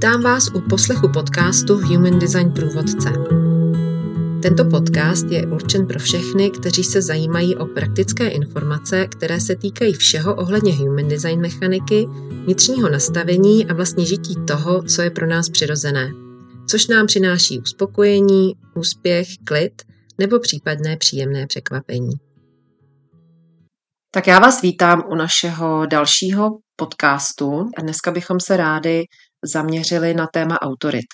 Vítám vás u poslechu podcastu Human Design Průvodce. Tento podcast je určen pro všechny, kteří se zajímají o praktické informace, které se týkají všeho ohledně human design mechaniky, vnitřního nastavení a vlastně žití toho, co je pro nás přirozené, což nám přináší uspokojení, úspěch, klid nebo případné příjemné překvapení. Tak já vás vítám u našeho dalšího podcastu a dneska bychom se rádi zaměřili na téma autorit.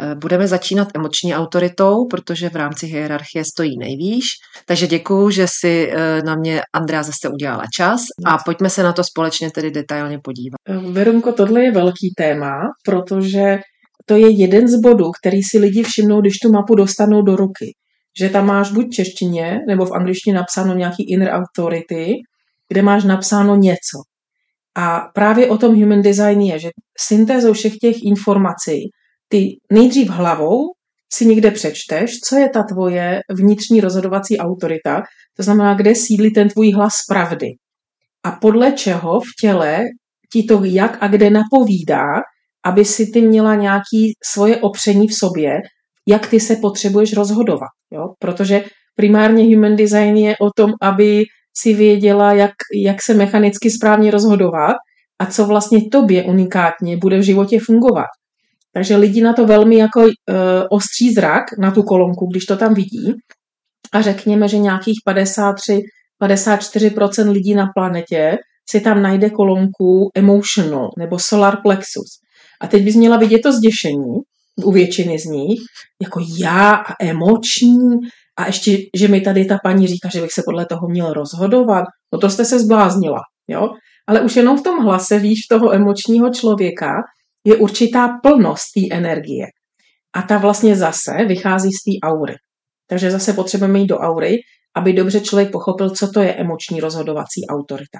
Eh, budeme začínat emoční autoritou, protože v rámci hierarchie stojí nejvýš. Takže děkuju, že si eh, na mě Andrea zase udělala čas a pojďme se na to společně tedy detailně podívat. Eh, Veronko, tohle je velký téma, protože to je jeden z bodů, který si lidi všimnou, když tu mapu dostanou do ruky. Že tam máš buď v češtině, nebo v angličtině napsáno nějaký inner authority, kde máš napsáno něco. A právě o tom human design je, že syntézou všech těch informací ty nejdřív hlavou si někde přečteš, co je ta tvoje vnitřní rozhodovací autorita, to znamená, kde sídlí ten tvůj hlas pravdy. A podle čeho v těle ti to jak a kde napovídá, aby si ty měla nějaký svoje opření v sobě, jak ty se potřebuješ rozhodovat. Jo? Protože primárně human design je o tom, aby si věděla, jak, jak se mechanicky správně rozhodovat a co vlastně tobě unikátně bude v životě fungovat. Takže lidi na to velmi jako uh, ostří zrak na tu kolonku, když to tam vidí. A řekněme, že nějakých 53, 54% lidí na planetě si tam najde kolonku emotional nebo solar plexus. A teď bys měla vidět to zděšení u většiny z nich, jako já a emoční, a ještě, že mi tady ta paní říká, že bych se podle toho měl rozhodovat, no to jste se zbláznila, jo? Ale už jenom v tom hlase víš toho emočního člověka je určitá plnost té energie. A ta vlastně zase vychází z té aury. Takže zase potřebujeme jít do aury, aby dobře člověk pochopil, co to je emoční rozhodovací autorita.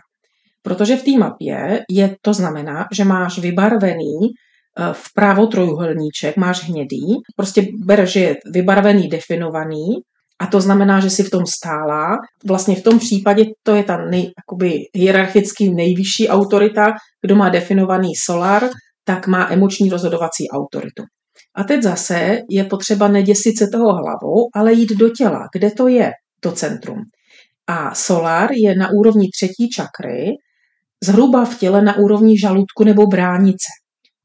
Protože v té mapě je to znamená, že máš vybarvený eh, vpravo trojuhelníček, máš hnědý, prostě ber, že je vybarvený, definovaný a to znamená, že si v tom stála. Vlastně v tom případě to je ta nej, jakoby hierarchicky nejvyšší autorita, kdo má definovaný solar, tak má emoční rozhodovací autoritu. A teď zase je potřeba neděsit se toho hlavou, ale jít do těla, kde to je, to centrum. A solar je na úrovni třetí čakry, zhruba v těle na úrovni žaludku nebo bránice.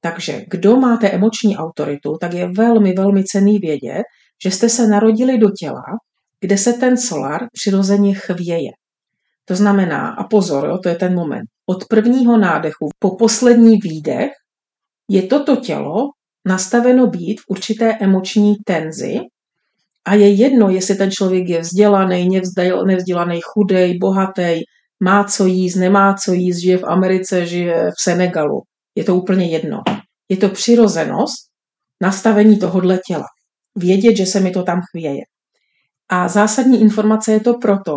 Takže kdo máte emoční autoritu, tak je velmi, velmi cený vědět, že jste se narodili do těla, kde se ten solar přirozeně chvěje. To znamená, a pozor, jo, to je ten moment, od prvního nádechu po poslední výdech je toto tělo nastaveno být v určité emoční tenzi a je jedno, jestli ten člověk je vzdělaný, nevzdělaný, chudej, bohatý, má co jíst, nemá co jíst, žije v Americe, žije v Senegalu. Je to úplně jedno. Je to přirozenost nastavení tohodle těla vědět, že se mi to tam chvěje. A zásadní informace je to proto,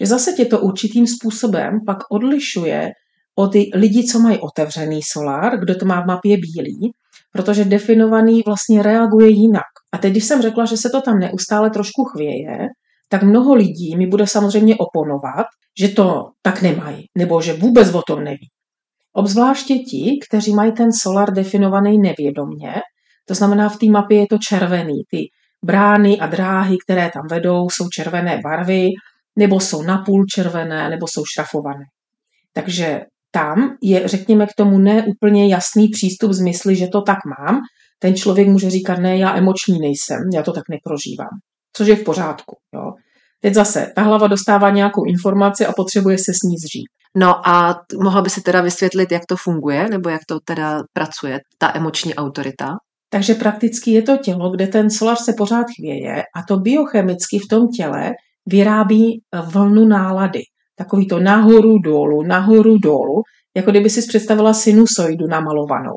že zase tě to určitým způsobem pak odlišuje od lidí, co mají otevřený solár, kdo to má v mapě bílý, protože definovaný vlastně reaguje jinak. A teď, když jsem řekla, že se to tam neustále trošku chvěje, tak mnoho lidí mi bude samozřejmě oponovat, že to tak nemají, nebo že vůbec o tom neví. Obzvláště ti, kteří mají ten solar definovaný nevědomně to znamená, v té mapě je to červený. Ty brány a dráhy, které tam vedou, jsou červené barvy, nebo jsou napůl červené, nebo jsou šrafované. Takže tam je, řekněme, k tomu neúplně jasný přístup z mysli, že to tak mám. Ten člověk může říkat, ne, já emoční nejsem, já to tak neprožívám. Což je v pořádku. Jo. Teď zase, ta hlava dostává nějakou informaci a potřebuje se s ní zřít. No a mohla by se teda vysvětlit, jak to funguje, nebo jak to teda pracuje, ta emoční autorita? Takže prakticky je to tělo, kde ten solar se pořád chvěje a to biochemicky v tom těle vyrábí eh, vlnu nálady. Takový to nahoru, dolů, nahoru, dolů, jako kdyby si představila sinusoidu namalovanou.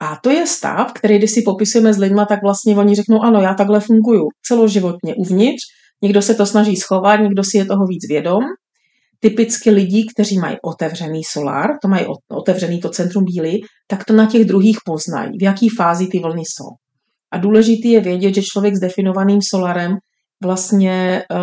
A to je stav, který když si popisujeme s lidmi, tak vlastně oni řeknou, ano, já takhle funguju celoživotně uvnitř, někdo se to snaží schovat, někdo si je toho víc vědom typicky lidí, kteří mají otevřený solár, to mají otevřený to centrum bílý, tak to na těch druhých poznají, v jaký fázi ty vlny jsou. A důležitý je vědět, že člověk s definovaným solarem vlastně uh,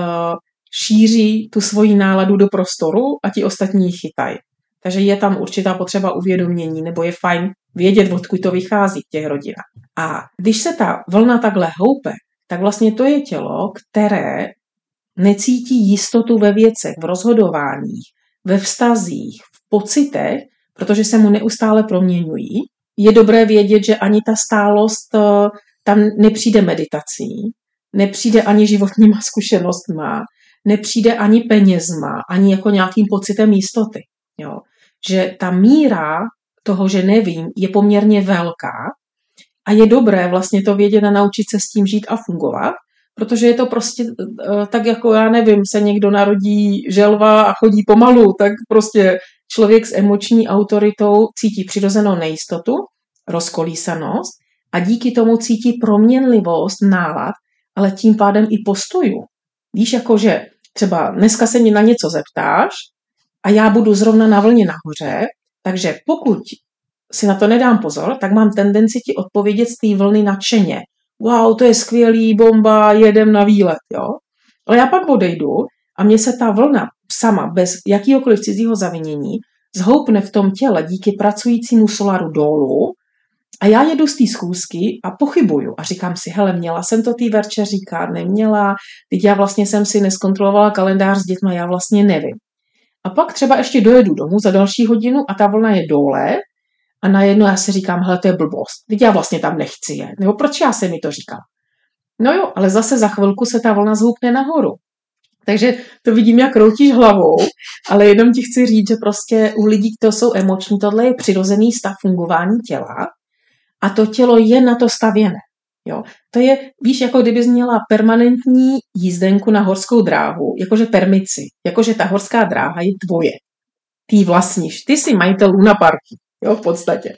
šíří tu svoji náladu do prostoru a ti ostatní ji chytají. Takže je tam určitá potřeba uvědomění, nebo je fajn vědět, odkud to vychází v těch rodinách. A když se ta vlna takhle houpe, tak vlastně to je tělo, které necítí jistotu ve věcech, v rozhodováních, ve vztazích, v pocitech, protože se mu neustále proměňují. Je dobré vědět, že ani ta stálost eh, tam nepřijde meditací, nepřijde ani životníma zkušenostma, nepřijde ani penězma, ani jako nějakým pocitem jistoty. Jo. Že ta míra toho, že nevím, je poměrně velká a je dobré vlastně to vědět a naučit se s tím žít a fungovat, protože je to prostě eh, tak jako, já nevím, se někdo narodí želva a chodí pomalu, tak prostě člověk s emoční autoritou cítí přirozenou nejistotu, rozkolísanost a díky tomu cítí proměnlivost nálad, ale tím pádem i postojů. Víš, jako že třeba dneska se mě na něco zeptáš a já budu zrovna na vlně nahoře, takže pokud si na to nedám pozor, tak mám tendenci ti odpovědět z té vlny nadšeně. Wow, to je skvělý, bomba, jedem na výlet, jo. Ale já pak odejdu a mně se ta vlna sama, bez jakýhokoliv cizího zavinění, zhoupne v tom těle díky pracujícímu solaru dolů a já jedu z té schůzky a pochybuju a říkám si, hele, měla jsem to tý verče říkat, neměla, teď já vlastně jsem si neskontrolovala kalendář s dětmi, já vlastně nevím. A pak třeba ještě dojedu domů za další hodinu a ta vlna je dole a najednou já si říkám, hele, to je blbost, teď já vlastně tam nechci je, nebo proč já se mi to říkám? No jo, ale zase za chvilku se ta vlna zhoupne nahoru. Takže to vidím, jak kroutíš hlavou, ale jenom ti chci říct, že prostě u lidí, kteří jsou emoční, tohle je přirozený stav fungování těla a to tělo je na to stavěné. Jo? To je, víš, jako kdybys měla permanentní jízdenku na horskou dráhu, jakože permici, jakože ta horská dráha je tvoje. Ty vlastníš, ty jsi majitel Luna Parky, jo, v podstatě.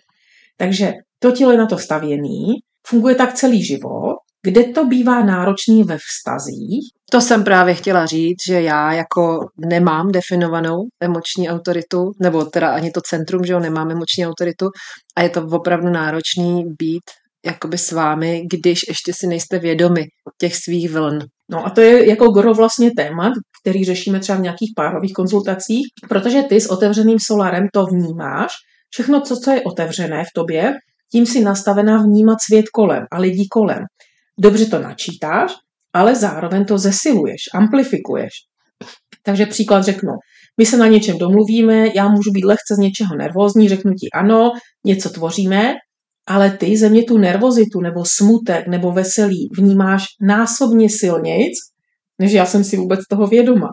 Takže to tělo je na to stavěný, funguje tak celý život, kde to bývá náročný ve vztazích. To jsem právě chtěla říct, že já jako nemám definovanou emoční autoritu, nebo teda ani to centrum, že jo, nemám emoční autoritu a je to opravdu náročný být jakoby s vámi, když ještě si nejste vědomi těch svých vln. No a to je jako gro vlastně témat, který řešíme třeba v nějakých párových konzultacích, protože ty s otevřeným solarem to vnímáš, všechno, co, co je otevřené v tobě, tím si nastavená vnímat svět kolem a lidi kolem. Dobře to načítáš, ale zároveň to zesiluješ, amplifikuješ. Takže příklad řeknu, my se na něčem domluvíme, já můžu být lehce z něčeho nervózní, řeknu ti ano, něco tvoříme, ale ty ze mě tu nervozitu nebo smutek nebo veselí vnímáš násobně silnějc, než já jsem si vůbec toho vědoma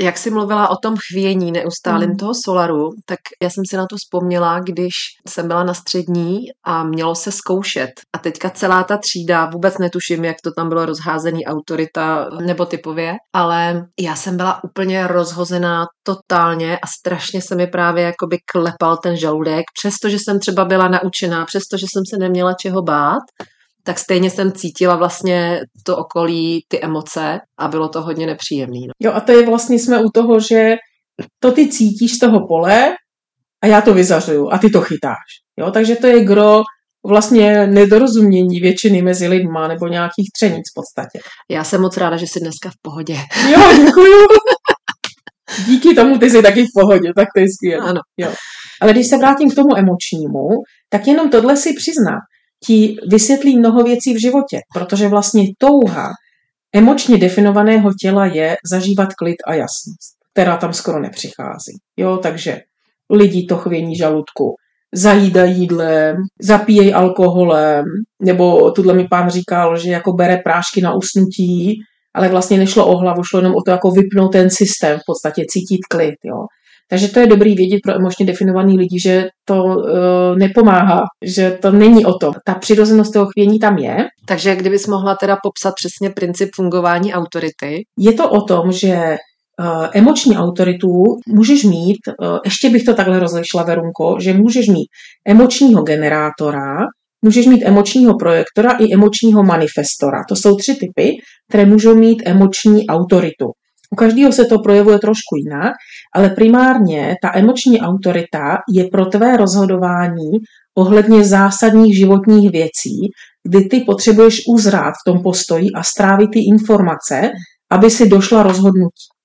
jak jsi mluvila o tom chvění neustálým mm. toho solaru, tak já jsem si na to vzpomněla, když jsem byla na střední a mělo se zkoušet. A teďka celá ta třída, vůbec netuším, jak to tam bylo rozházený autorita nebo typově, ale já jsem byla úplně rozhozená totálně a strašně se mi právě jakoby klepal ten žaludek, přestože jsem třeba byla naučená, přestože jsem se neměla čeho bát, tak stejně jsem cítila vlastně to okolí, ty emoce a bylo to hodně nepříjemné. No. Jo a to je vlastně jsme u toho, že to ty cítíš z toho pole a já to vyzařuju a ty to chytáš. Jo, takže to je gro vlastně nedorozumění většiny mezi lidma nebo nějakých třenic v podstatě. Já jsem moc ráda, že jsi dneska v pohodě. Jo, děkuju. Díky tomu ty jsi taky v pohodě, tak to je skvělé. Ano. Jo. Ale když se vrátím k tomu emočnímu, tak jenom tohle si přiznám ti vysvětlí mnoho věcí v životě, protože vlastně touha emočně definovaného těla je zažívat klid a jasnost, která tam skoro nepřichází. Jo, takže lidi to chvění žaludku, zajídají jídlem, zapíjejí alkoholem, nebo tuhle mi pán říkal, že jako bere prášky na usnutí, ale vlastně nešlo o hlavu, šlo jenom o to jako vypnout ten systém, v podstatě cítit klid. Jo. Takže to je dobrý vědět pro emočně definovaný lidi, že to uh, nepomáhá, že to není o tom. Ta přirozenost toho chvění tam je. Takže kdybys mohla teda popsat přesně princip fungování autority? Je to o tom, že uh, emoční autoritu můžeš mít, uh, ještě bych to takhle rozlišila, Verunko, že můžeš mít emočního generátora, můžeš mít emočního projektora i emočního manifestora. To jsou tři typy, které můžou mít emoční autoritu. U každého se to projevuje trošku jinak, ale primárně ta emoční autorita je pro tvé rozhodování ohledně zásadních životních věcí, kdy ty potřebuješ uzrát v tom postoji a strávit ty informace, aby si došla rozhodnutí.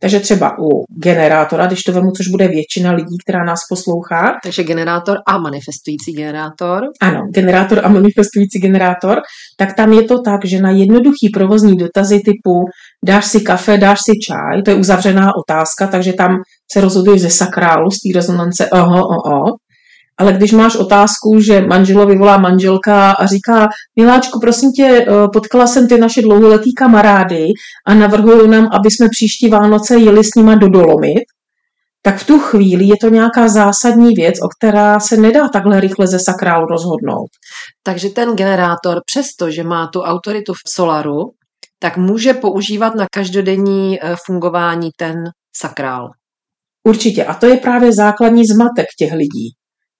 Takže třeba u generátora, když to vemu, což bude většina lidí, která nás poslouchá. Takže generátor a manifestující generátor. Ano, generátor a manifestující generátor. Tak tam je to tak, že na jednoduchý provozní dotazy typu dáš si kafe, dáš si čaj, to je uzavřená otázka, takže tam se rozhoduje ze sakrálu, z té rezonance oho, oho, ale když máš otázku, že manželovi volá manželka a říká, miláčku, prosím tě, eh, potkala jsem ty naše dlouholetý kamarády a navrhuju nám, aby jsme příští Vánoce jeli s nima do Dolomit, tak v tu chvíli je to nějaká zásadní věc, o která se nedá takhle rychle ze sakrálu rozhodnout. Takže ten generátor, přesto, že má tu autoritu v Solaru, tak může používat na každodenní eh, fungování ten sakrál. Určitě. A to je právě základní zmatek těch lidí.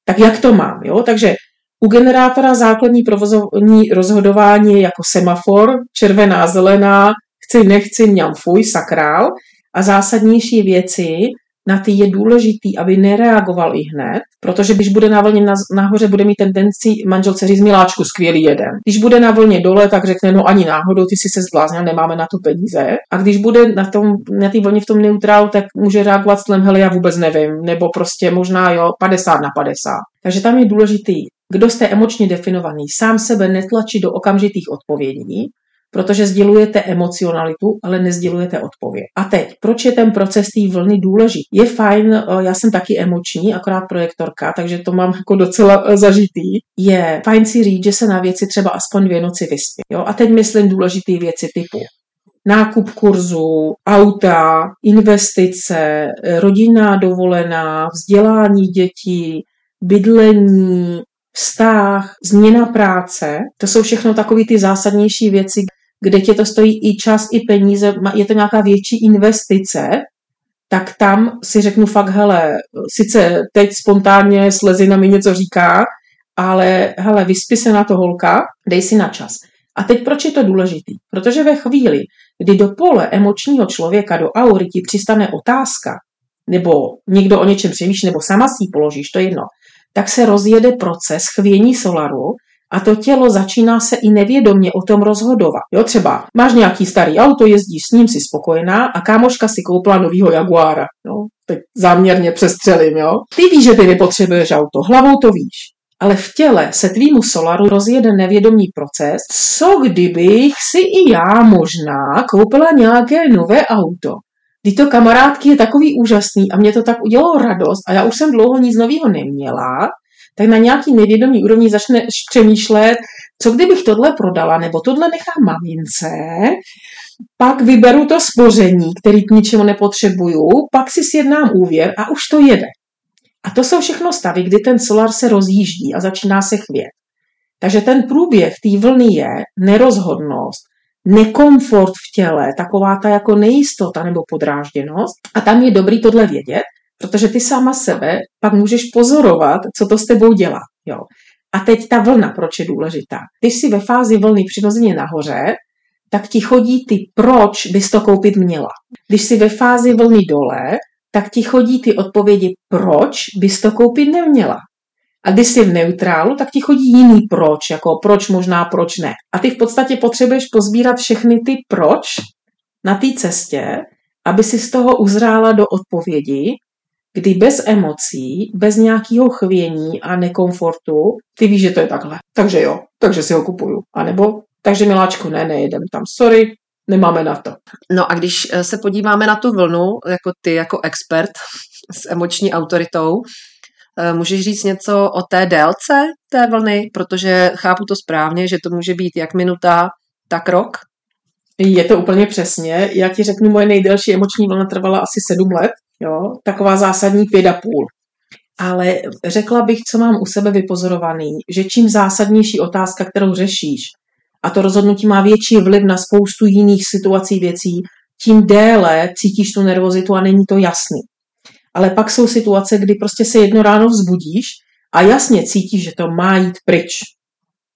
Tak jak to mám? Jo? Takže u generátora základní provozovní rozhodování je jako semafor, červená, zelená, chci, nechci, mňam, fuj, sakrál. A zásadnější věci na ty je důležitý, aby nereagoval i hned, protože když bude na vlně nahoře, bude mít tendenci manželce říct miláčku, skvělý jeden. Když bude na vlně dole, tak řekne, no ani náhodou, ty si se zbláznil, nemáme na to peníze. A když bude na tom, na té vlně v tom neutrálu, tak může reagovat s hele, já vůbec nevím, nebo prostě možná jo, 50 na 50. Takže tam je důležitý, kdo jste emočně definovaný, sám sebe netlačí do okamžitých odpovědí, protože sdělujete emocionalitu, ale nezdělujete odpověď. A teď, proč je ten proces té vlny důležitý? Je fajn, eh, já jsem taky emoční, akorát projektorka, takže to mám jako docela eh, zažitý. Je fajn si říct, že se na věci třeba aspoň dvě noci vyspí. Jo? A teď myslím důležité věci typu nákup kurzu, auta, investice, rodinná dovolená, vzdělání dětí, bydlení, vztah, změna práce. To jsou všechno takové ty zásadnější věci, kde tě to stojí i čas, i peníze, je to nějaká větší investice, tak tam si řeknu fakt, hele, sice teď spontánně slezina mi něco říká, ale hele, vyspí se na to holka, dej si na čas. A teď proč je to důležitý? Protože ve chvíli, kdy do pole emočního člověka, do aury ti přistane otázka, nebo někdo o něčem přemýšlí, nebo sama si ji položíš, to je jedno, tak se rozjede proces chvění solaru a to tělo začíná se i nevědomně o tom rozhodovat. Jo, třeba máš nějaký starý auto, jezdíš s ním, si spokojená a kámoška si koupila novýho Jaguára. Jo, teď záměrně přestřelím, jo. Ty víš, že ty nepotřebuješ auto, hlavou to víš. Ale v těle se tvýmu solaru rozjede nevědomý proces, co kdybych si i já možná koupila nějaké nové auto. Tyto kamarádky je takový úžasný a mě to tak udělalo radost a já už jsem dlouho nic nového neměla tak na nějaký nevědomý úrovni začneš přemýšlet, co kdybych tohle prodala, nebo tohle nechám mamince, pak vyberu to spoření, který k ničemu nepotřebuju, pak si sjednám úvěr a už to jede. A to jsou všechno stavy, kdy ten solar se rozjíždí a začíná se chvět. Takže ten průběh té vlny je nerozhodnost, nekomfort v těle, taková ta jako nejistota nebo podrážděnost. A tam je dobrý tohle vědět, Protože ty sama sebe pak můžeš pozorovat, co to s tebou dělá. Jo. A teď ta vlna, proč je důležitá. Když jsi ve fázi vlny přirozeně nahoře, tak ti chodí ty, proč bys to koupit měla. Když jsi ve fázi vlny dole, tak ti chodí ty odpovědi, proč bys to koupit neměla. A když jsi v neutrálu, tak ti chodí jiný proč, jako proč možná, proč ne. A ty v podstatě potřebuješ pozbírat všechny ty proč na té cestě, aby si z toho uzrála do odpovědi kdy bez emocí, bez nějakého chvění a nekomfortu, ty víš, že to je takhle. Takže jo, takže si ho kupuju. A nebo, takže miláčku, ne, nejedem tam, sorry, nemáme na to. No a když eh, se podíváme na tu vlnu, jako ty jako expert s emoční autoritou, eh, můžeš říct něco o té délce té vlny, protože chápu to správně, že to může být jak minuta, tak rok? Je to úplně přesně. Já ti řeknu, moje nejdelší emoční vlna trvala asi sedm let. Jo? Taková zásadní pět a půl. Ale řekla bych, co mám u sebe vypozorovaný, že čím zásadnější otázka, kterou řešíš, a to rozhodnutí má větší vliv na spoustu jiných situací, věcí, tím déle cítíš tu nervozitu a není to jasný. Ale pak jsou situace, kdy prostě se jedno ráno vzbudíš a jasně cítíš, že to má jít pryč.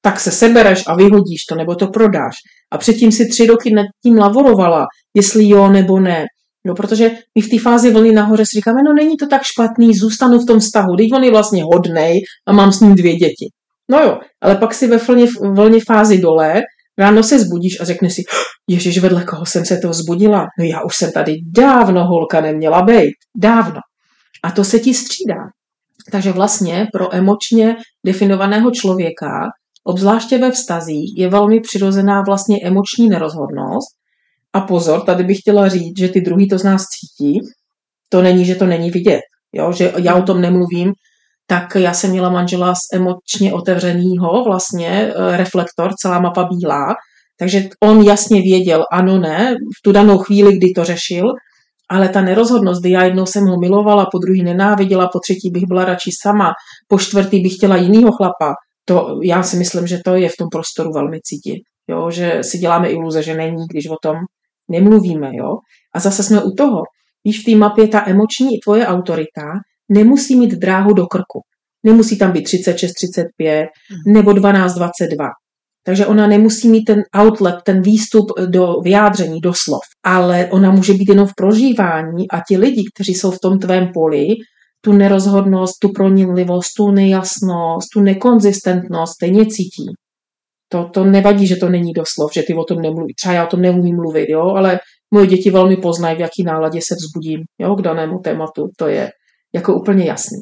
Tak se sebereš a vyhodíš to, nebo to prodáš. A předtím si tři roky nad tím lavorovala, jestli jo nebo ne. No, protože my v té fázi vlny nahoře si říkáme, no není to tak špatný, zůstanu v tom vztahu, teď on je vlastně hodnej a mám s ním dvě děti. No jo, ale pak si ve vlně, vlně fázi dole Ráno se zbudíš a řekneš si, ježiš, vedle koho jsem se to vzbudila? No já už jsem tady dávno holka neměla být. Dávno. A to se ti střídá. Takže vlastně pro emočně definovaného člověka, obzvláště ve vztazích, je velmi přirozená vlastně emoční nerozhodnost. A pozor, tady bych chtěla říct, že ty druhý to z nás cítí. To není, že to není vidět. Jo? Že já o tom nemluvím, tak já jsem měla manžela z emočně otevřenýho vlastně eh, reflektor, celá mapa bílá, takže on jasně věděl, ano, ne, v tu danou chvíli, kdy to řešil, ale ta nerozhodnost, kdy já jednou jsem ho milovala, po druhý nenáviděla, po třetí bych byla radši sama, po čtvrtý bych chtěla jinýho chlapa, to já si myslím, že to je v tom prostoru velmi cítit. Jo, že si děláme iluze, že není, když o tom nemluvíme. Jo? A zase jsme u toho. Víš, v té mapě ta emoční i tvoje autorita nemusí mít dráhu do krku. Nemusí tam být 36, 35 mhm. nebo 12, 22. Takže ona nemusí mít ten outlet, ten výstup do vyjádření, do slov. Ale ona může být jenom v prožívání a ti lidi, kteří jsou v tom tvém poli, tu nerozhodnost, tu proniklivost, tu nejasnost, tu nekonzistentnost stejně cítí. To, to nevadí, že to není doslov, že ty o tom nemluví. Třeba já o tom nemluvím mluvit, jo, ale moje děti velmi poznají, v jaký náladě se vzbudím jo, k danému tématu. To je jako úplně jasný.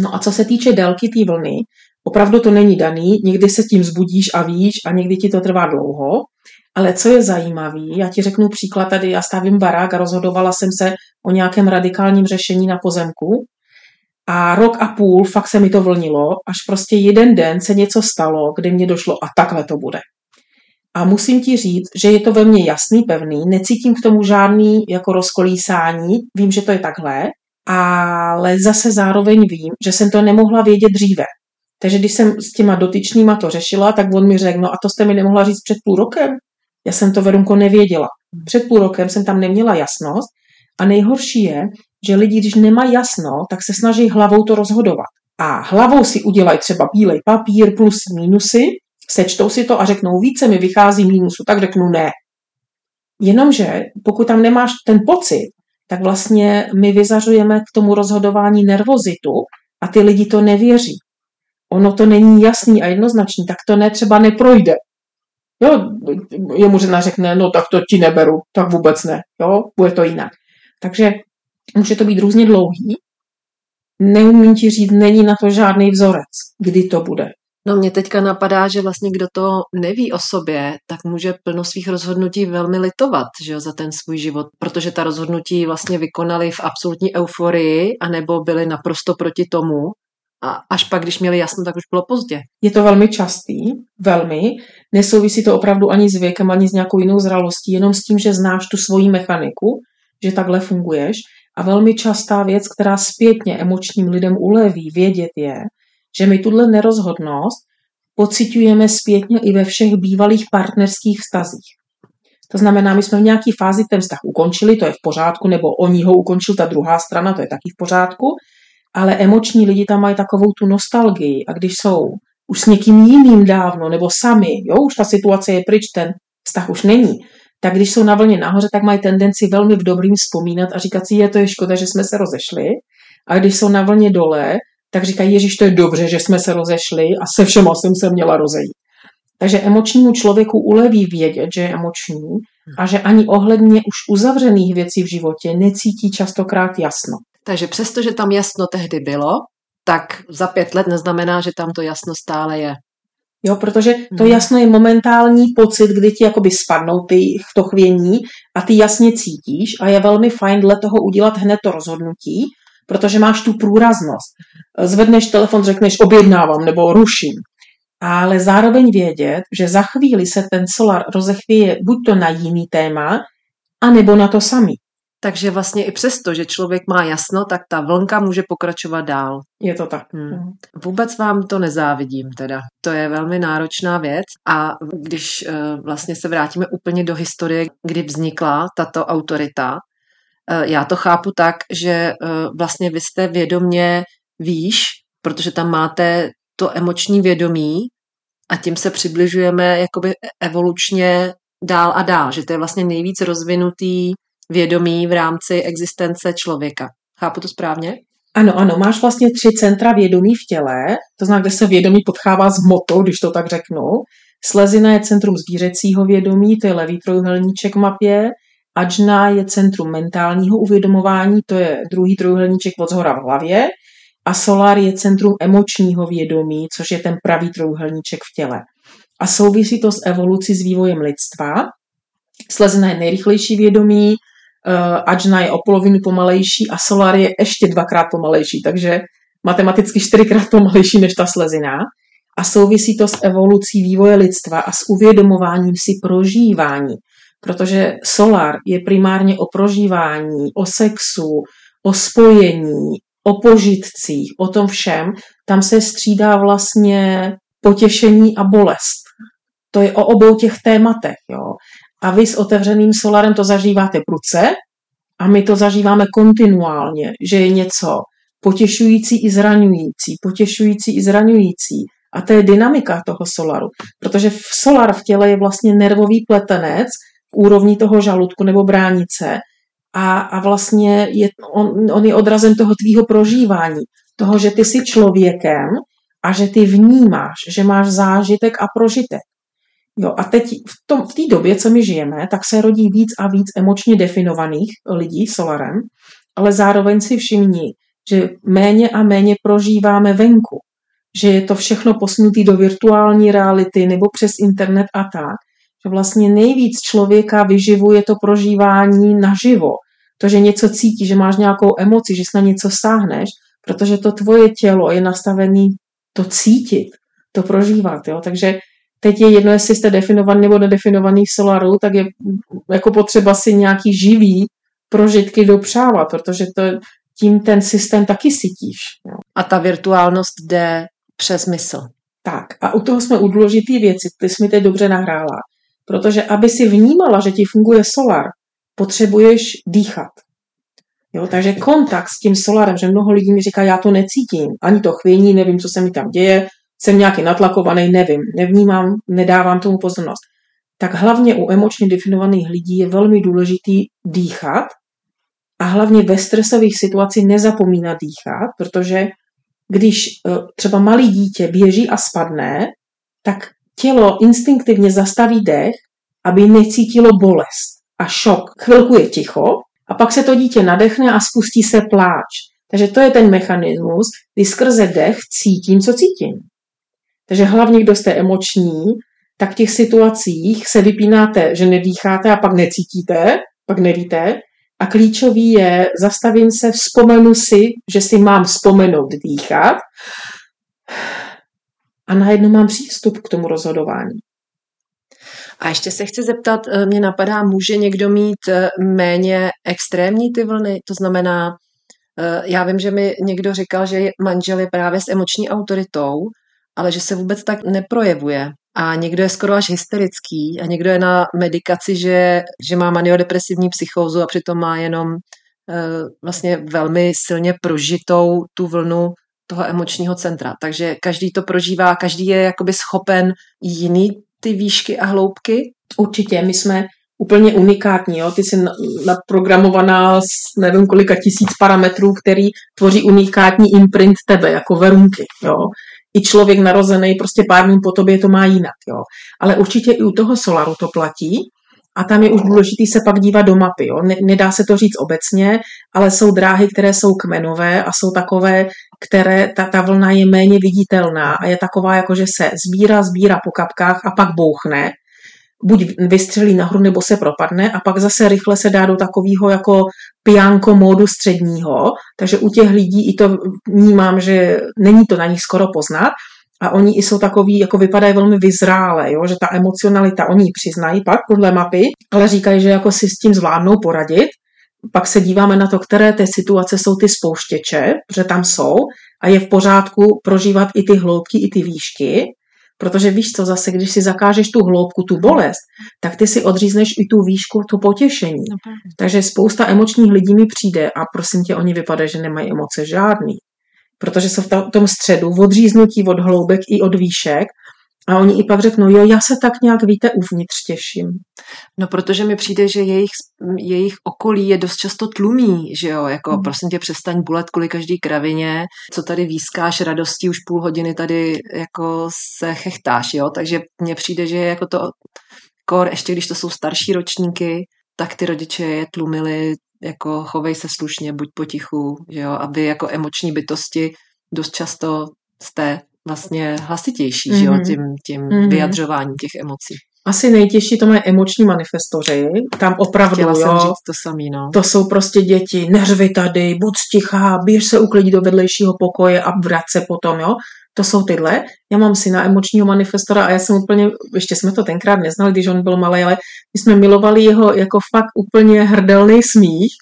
No a co se týče délky té vlny, opravdu to není daný, někdy se tím zbudíš a víš a někdy ti to trvá dlouho, ale co je zajímavé, já ti řeknu příklad tady, já stavím barák a rozhodovala jsem se o nějakém radikálním řešení na pozemku a rok a půl fakt se mi to vlnilo, až prostě jeden den se něco stalo, kdy mě došlo a takhle to bude. A musím ti říct, že je to ve mně jasný, pevný, necítím k tomu žádný jako rozkolísání, vím, že to je takhle, ale zase zároveň vím, že jsem to nemohla vědět dříve. Takže když jsem s těma dotyčnýma to řešila, tak on mi řekl, no a to jste mi nemohla říct před půl rokem. Já jsem to Verunko nevěděla. Před půl rokem jsem tam neměla jasnost a nejhorší je, že lidi, když nemají jasno, tak se snaží hlavou to rozhodovat. A hlavou si udělají třeba bílej papír plus mínusy, sečtou si to a řeknou, více mi vychází mínusu, tak řeknu ne. Jenomže pokud tam nemáš ten pocit, tak vlastně my vyzařujeme k tomu rozhodování nervozitu a ty lidi to nevěří. Ono to není jasný a jednoznačný, tak to ne, třeba neprojde. Jo, jemu řekne, no tak to ti neberu, tak vůbec ne, jo, bude to jinak. Takže může to být různě dlouhý, neumím ti říct, není na to žádný vzorec, kdy to bude. No mě teďka napadá, že vlastně kdo to neví o sobě, tak může plno svých rozhodnutí velmi litovat že jo, za ten svůj život, protože ta rozhodnutí vlastně vykonali v absolutní euforii, anebo byly naprosto proti tomu. A až pak, když měli jasno, tak už bylo pozdě. Je to velmi častý, velmi. Nesouvisí to opravdu ani s věkem, ani s nějakou jinou zralostí, jenom s tím, že znáš tu svoji mechaniku, že takhle funguješ. A velmi častá věc, která zpětně emočním lidem uleví vědět je, že my tuhle nerozhodnost pocitujeme zpětně i ve všech bývalých partnerských vztazích. To znamená, my jsme v nějaké fázi ten vztah ukončili, to je v pořádku, nebo oni ho ukončil ta druhá strana, to je taky v pořádku, ale emoční lidi tam mají takovou tu nostalgii a když jsou už s někým jiným dávno, nebo sami, jo, už ta situace je pryč, ten vztah už není, tak když jsou na vlně nahoře, tak mají tendenci velmi v dobrým vzpomínat a říkat si, je to je škoda, že jsme se rozešli. A když jsou na vlně dole, tak říkají, Ježíš, to je dobře, že jsme se rozešli a se všema jsem se měla rozejít. Takže emočnímu člověku uleví vědět, že je emoční a že ani ohledně už uzavřených věcí v životě necítí častokrát jasno. Takže přesto, že tam jasno tehdy bylo, tak za pět let neznamená, že tam to jasno stále je. Jo, protože to hmm. jasno je momentální pocit, kdy ti jakoby spadnou ty v to chvění a ty jasně cítíš a je velmi fajn dle toho udělat hned to rozhodnutí, protože máš tu průraznost. Zvedneš telefon, řekneš objednávám nebo ruším. Ale zároveň vědět, že za chvíli se ten solar rozechvěje buď to na jiný téma, anebo na to samý. Takže vlastně i přesto, že člověk má jasno, tak ta vlnka může pokračovat dál. Je to tak. Hmm. hmm. Vůbec vám to nezávidím teda. To je velmi náročná věc a když uh, vlastně se vrátíme úplně do historie, kdy vznikla tato autorita, uh, já to chápu tak, že uh, vlastně vy jste vědomě výš, protože tam máte to emoční vědomí a tím se přibližujeme jakoby evolučně dál a dál, že to je vlastně nejvíc rozvinutý vědomí v rámci existence člověka. Chápu to správně? Ano, ano, máš vlastně tři centra vědomí v těle, to znamená, kde se vědomí podchává s hmotou, když to tak řeknu. Slezina je centrum zvířecího vědomí, to je levý trojuhelníček v mapě. Ajna je centrum mentálního uvědomování, to je druhý trojuhelníček od zhora v hlavě. A Solar je centrum emočního vědomí, což je ten pravý trojuhelníček v těle. A souvisí to s evolucí, s vývojem lidstva. Slezina je nejrychlejší vědomí, Ajna je o polovinu pomalejší a Solar je ještě dvakrát pomalejší, takže matematicky čtyřikrát pomalejší než ta slezina. A souvisí to s evolucí vývoje lidstva a s uvědomováním si prožívání. Protože Solar je primárně o prožívání, o sexu, o spojení, o požitcích, o tom všem. Tam se střídá vlastně potěšení a bolest. To je o obou těch tématech. Jo. A vy s otevřeným solarem to zažíváte pruce a my to zažíváme kontinuálně, že je něco potěšující i zraňující, potěšující i zraňující. A to je dynamika toho solaru, protože v solar v těle je vlastně nervový pletenec v úrovni toho žaludku nebo bránice a, a vlastně je, on, on je odrazem toho tvýho prožívání, toho, že ty jsi člověkem a že ty vnímáš, že máš zážitek a prožitek. Jo, a teď v té v době, co my žijeme, tak se rodí víc a víc emočně definovaných lidí solarem, ale zároveň si všimni, že méně a méně prožíváme venku, že je to všechno posunutý do virtuální reality nebo přes internet a tak, že vlastně nejvíc člověka vyživuje to prožívání naživo, to, že něco cítí, že máš nějakou emoci, že se na něco sáhneš, protože to tvoje tělo je nastavené to cítit, to prožívat. Jo? Takže teď je jedno, jestli jste definovaný nebo nedefinovaný v solaru, tak je jako potřeba si nějaký živý prožitky dopřávat, protože to, tím ten systém taky sytíš. Jo. A ta virtuálnost jde přes mysl. Tak a u toho jsme u důležitý věci, ty jsi mi teď dobře nahrála. Protože aby si vnímala, že ti funguje solar, potřebuješ dýchat. Jo, takže kontakt s tím solarem, že mnoho lidí mi říká, já to necítím, ani to chvění, nevím, co se mi tam děje, jsem nějaký natlakovaný, nevím, nevnímám, nedávám tomu pozornost. Tak hlavně u emočně definovaných lidí je velmi důležitý dýchat a hlavně ve stresových situacích nezapomínat dýchat, protože když e, třeba malý dítě běží a spadne, tak tělo instinktivně zastaví dech, aby necítilo bolest a šok. Chvilku je ticho a pak se to dítě nadechne a spustí se pláč. Takže to je ten mechanismus, kdy skrze dech cítím, co cítím. Takže hlavně, kdo jste emoční, tak v těch situacích se vypínáte, že nedýcháte a pak necítíte, pak nevíte. A klíčový je, zastavím se, vzpomenu si, že si mám vzpomenout dýchat a najednou mám přístup k tomu rozhodování. A ještě se chci zeptat, eh, mě napadá, může někdo mít eh, méně extrémní ty vlny? To znamená, eh, já vím, že mi někdo říkal, že manžel je právě s emoční autoritou, ale že se vůbec tak neprojevuje. A někdo je skoro až hysterický a někdo je na medikaci, že, že má maniodepresivní psychózu a přitom má jenom vlastně velmi silně prožitou tu vlnu toho emočního centra. Takže každý to prožívá, každý je jakoby schopen jiný ty výšky a hloubky? Určitě, my jsme úplně unikátní. Jo? Ty jsi naprogramovaná s nevím kolika tisíc parametrů, který tvoří unikátní imprint tebe, jako verunky. Jo? I člověk narozený prostě pár dní po tobě to má jinak. Jo? Ale určitě i u toho solaru to platí. A tam je už důležité se pak dívat do mapy. Jo? Nedá se to říct obecně, ale jsou dráhy, které jsou kmenové a jsou takové, které ta, ta vlna je méně viditelná a je taková, jako že se sbírá, sbírá po kapkách a pak bouchne. Buď vystřelí nahoru, nebo se propadne a pak zase rychle se dá do takového jako piánko módu středního. Takže u těch lidí i to vnímám, že není to na nich skoro poznat, a oni i jsou takový, jako vypadají velmi vyzrále, jo? že ta emocionalita, oni ji přiznají pak podle mapy, ale říkají, že jako si s tím zvládnou poradit. Pak se díváme na to, které ty situace jsou ty spouštěče, že tam jsou a je v pořádku prožívat i ty hloubky, i ty výšky, protože víš co, zase když si zakážeš tu hloubku, tu bolest, tak ty si odřízneš i tu výšku, tu potěšení. No, Takže spousta emočních lidí mi přijde a prosím tě, oni vypadají, že nemají emoce žádný protože jsou v tom středu odříznutí od hloubek i od výšek A oni i pak řeknou, jo, já se tak nějak, víte, uvnitř těším. No, protože mi přijde, že jejich, jejich okolí je dost často tlumí, že jo, jako hmm. prosím tě přestaň bulet kvůli každý kravině, co tady výskáš radostí, už půl hodiny tady jako se chechtáš, jo, takže mně přijde, že jako to kor, ještě když to jsou starší ročníky, tak ty rodiče je tlumili, jako chovej se slušně, buď potichu, že jo, aby jako emoční bytosti dost často jste vlastně hlasitější, mm-hmm. že jo, mhm. tím, tím mm-hmm. vyjadřováním těch emocí. Asi nejtěžší to mají emoční manifestoři. Tam opravdu, Chtěla jo, jsem říct to samý, no. To jsou prostě děti, neřvi tady, buď stichá, běž se uklidit do vedlejšího pokoje a vrať se potom, jo. To jsou tyhle. Já mám syna emočního manifestora a já jsem úplně, ještě jsme to tenkrát neznali, když on byl malý, ale my jsme milovali jeho jako fakt úplně hrdelný smích,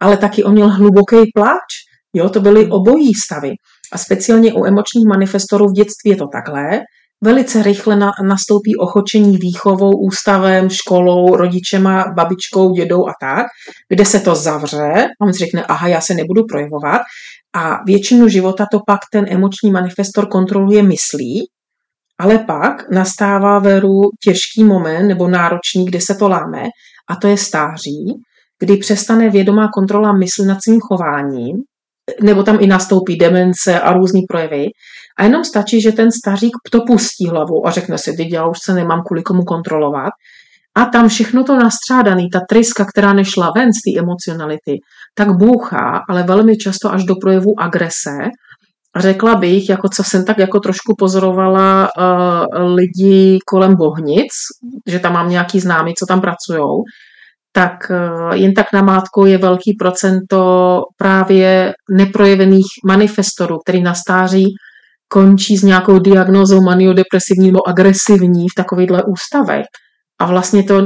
ale taky on měl hluboký pláč. Jo, to byly obojí stavy. A speciálně u emočních manifestorů v dětství je to takhle. Velice rychle na, nastoupí ochočení výchovou, ústavem, školou, rodičema, babičkou, dědou a tak, kde se to zavře. On si řekne, aha, já se nebudu projevovat. A většinu života to pak ten emoční manifestor kontroluje myslí, ale pak nastává veru těžký moment nebo náročný, kde se to láme, a to je stáří, kdy přestane vědomá kontrola mysli nad svým chováním nebo tam i nastoupí demence a různý projevy. A jenom stačí, že ten stařík to pustí hlavu a řekne si, teď já už se nemám kvůli komu kontrolovat. A tam všechno to nastřádaný, ta tryska, která nešla ven z té emocionality, tak bouchá, ale velmi často až do projevu agrese. Řekla bych, jako co jsem tak jako trošku pozorovala uh, lidi kolem Bohnic, že tam mám nějaký známý, co tam pracují, tak eh, jen tak namátkou je velký procento právě neprojevených manifestorů, který na stáří končí s nějakou diagnózou maniodepresivní nebo agresivní v takovýchhle ústavech. A vlastně to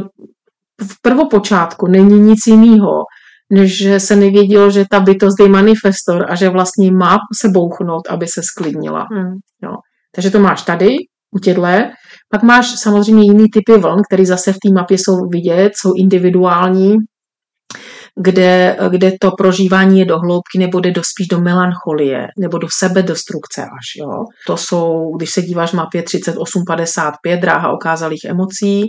v prvopočátku není nic jiného, než že se nevědělo, že ta bytost je manifestor a že vlastně má se bouchnout, aby se sklidnila. Hmm. Jo. Takže to máš tady, u těchto. Pak máš samozřejmě jiný typy vln, které zase v té mapě jsou vidět, jsou individuální, kde, kde to prožívání je do hloubky nebo jde do, spíš do melancholie nebo do sebedestrukce až. Jo. To jsou, když se díváš v mapě 3855, dráha okázalých emocí,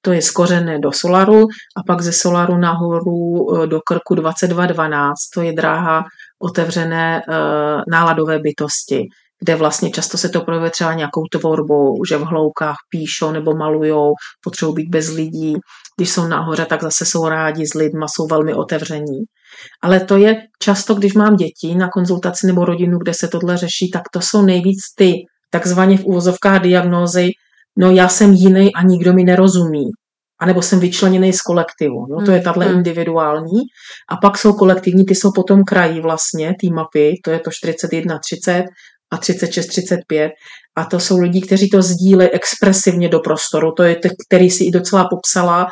to je skořené do solaru a pak ze solaru nahoru e, do krku 2212, to je dráha otevřené e, náladové bytosti kde vlastně často se to projevuje třeba nějakou tvorbou, že v hloukách píšou nebo malujou, potřebují být bez lidí. Když jsou nahoře, tak zase jsou rádi s lidma, jsou velmi otevření. Ale to je často, když mám děti na konzultaci nebo rodinu, kde se tohle řeší, tak to jsou nejvíc ty takzvaně v úvozovkách diagnózy, no já jsem jiný a nikdo mi nerozumí. A nebo jsem vyčleněný z kolektivu. Jo? To je hmm, tahle hmm. individuální. A pak jsou kolektivní, ty jsou potom krají vlastně, ty mapy, to je to 41-30, a 36-35 a to jsou lidi, kteří to sdílejí expresivně do prostoru. To je ten, který si i docela popsala,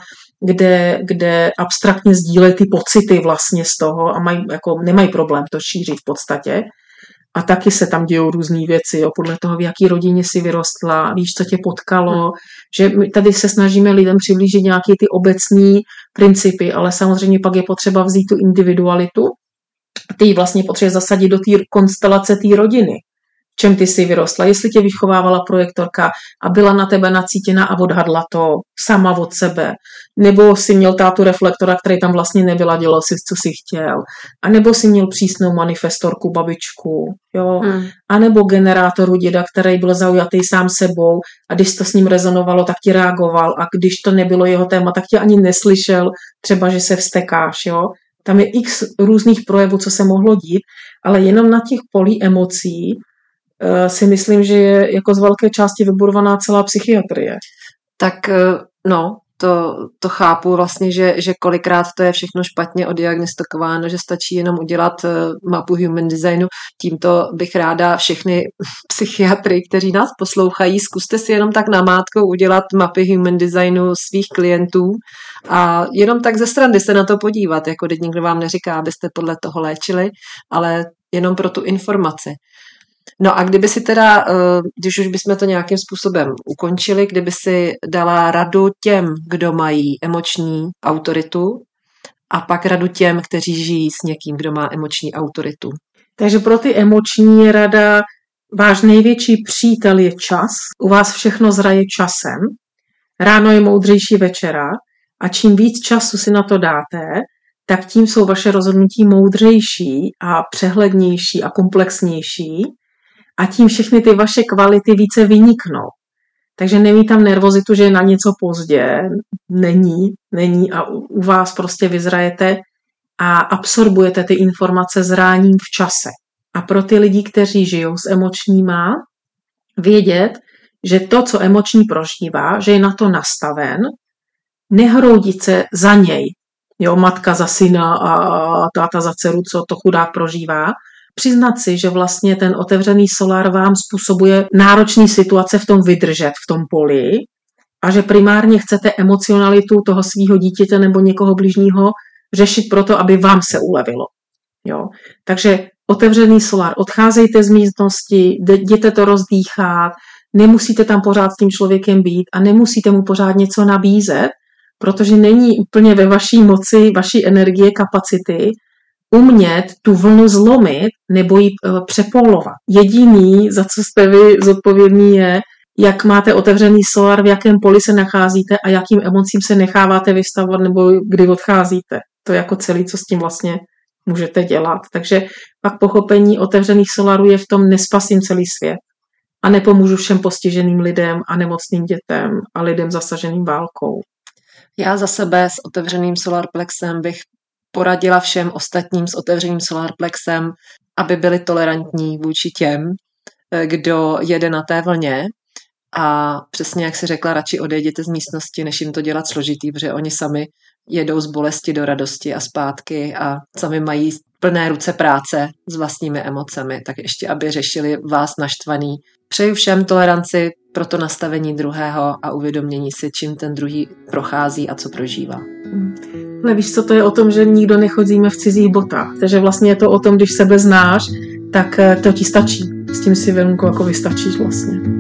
kde, kde abstraktně sdílejí ty pocity vlastně z toho a mají, jako, nemají problém to šířit v podstatě. A taky se tam dějou různé věci, jo, podle toho, v jaký rodině si vyrostla, víš, co tě potkalo, hmm. že my tady se snažíme lidem přiblížit nějaké ty obecné principy, ale samozřejmě pak je potřeba vzít tu individualitu, ty vlastně potřebuje zasadit do té konstelace té rodiny čem ty jsi vyrostla, jestli tě vychovávala projektorka a byla na tebe nacítěna a odhadla to sama od sebe, nebo si měl tátu reflektora, který tam vlastně nebyla, dělal si, co si chtěl, a nebo si měl přísnou manifestorku, babičku, jo, hmm. a nebo generátoru děda, který byl zaujatý sám sebou a když to s ním rezonovalo, tak ti reagoval. A když to nebylo jeho téma, tak tě ani neslyšel, třeba, že se vstekáš, jo. Tam je x různých projevů, co se mohlo dít, ale jenom na těch polí emocí si myslím, že je jako z velké části vybudovaná celá psychiatrie. Tak eh, no, to, to chápu vlastně, že, že kolikrát to je všechno špatně odiagnostikováno, že stačí jenom udělat eh, mapu human designu. Tímto bych ráda všechny psychiatry, kteří nás poslouchají, zkuste si jenom tak namátkou udělat mapy human designu svých klientů a jenom tak ze strany se na to podívat, jako teď nikdo vám neříká, abyste podle toho léčili, ale jenom pro tu informaci. No a kdyby si teda, eh, když už bychom to nějakým způsobem ukončili, kdyby si dala radu těm, kdo mají emoční autoritu a pak radu těm, kteří žijí s někým, kdo má emoční autoritu. Takže pro ty emoční rada Váš největší přítel je čas, u vás všechno zraje časem, ráno je moudřejší večera a čím víc času si na to dáte, tak tím jsou vaše rozhodnutí moudřejší a přehlednější a komplexnější a tím všechny ty vaše kvality více vyniknou. Takže nemí tam nervozitu, že je na něco pozdě. Není, není a u vás prostě vyzrajete a absorbujete ty informace zráním v čase. A pro ty lidi, kteří žijou s emočníma, vědět, že to, co emoční prožívá, že je na to nastaven, nehroudit se za něj. Jo, matka za syna a táta za dceru, co to chudák prožívá. Přiznat si, že vlastně ten otevřený solár vám způsobuje náročné situace v tom vydržet, v tom poli a že primárně chcete emocionalitu toho svého dítěte nebo někoho blížního řešit proto, aby vám se ulevilo. Jo. Takže otevřený solár, odcházejte z místnosti, jděte to rozdýchat, nemusíte tam pořád s tím člověkem být a nemusíte mu pořád něco nabízet, protože není úplně ve vaší moci, vaší energie, kapacity umět tu vlnu zlomit nebo ji e, přepolovat. Jediný, za co jste vy zodpovědný, je, jak máte otevřený solar, v jakém poli se nacházíte a jakým emocím se necháváte vystavovat nebo kdy odcházíte. To je jako celý, co s tím vlastně můžete dělat. Takže pak pochopení otevřených solarů je v tom nespasím celý svět a nepomůžu všem postiženým lidem a nemocným dětem a lidem zasaženým válkou. Já za sebe s otevřeným solarplexem bych poradila všem ostatním s otevřeným solarplexem, aby byli tolerantní vůči těm, eh, kdo jede na té vlně a přesně jak si řekla, radši odejděte z místnosti, než jim to dělat složitý, protože oni sami jedou z bolesti do radosti a zpátky a sami mají plné ruce práce s vlastními emocemi, tak ještě, aby řešili vás naštvaný. Přeju všem toleranci pro to nastavení druhého a uvědomění si, čím ten druhý prochází a co prožívá. Ale víš, co to je o tom, že nikdo nechodíme v cizích botách. Takže vlastně je to o tom, když sebe znáš, tak eh, to ti stačí. S tím si venku jako vystačíš vlastně.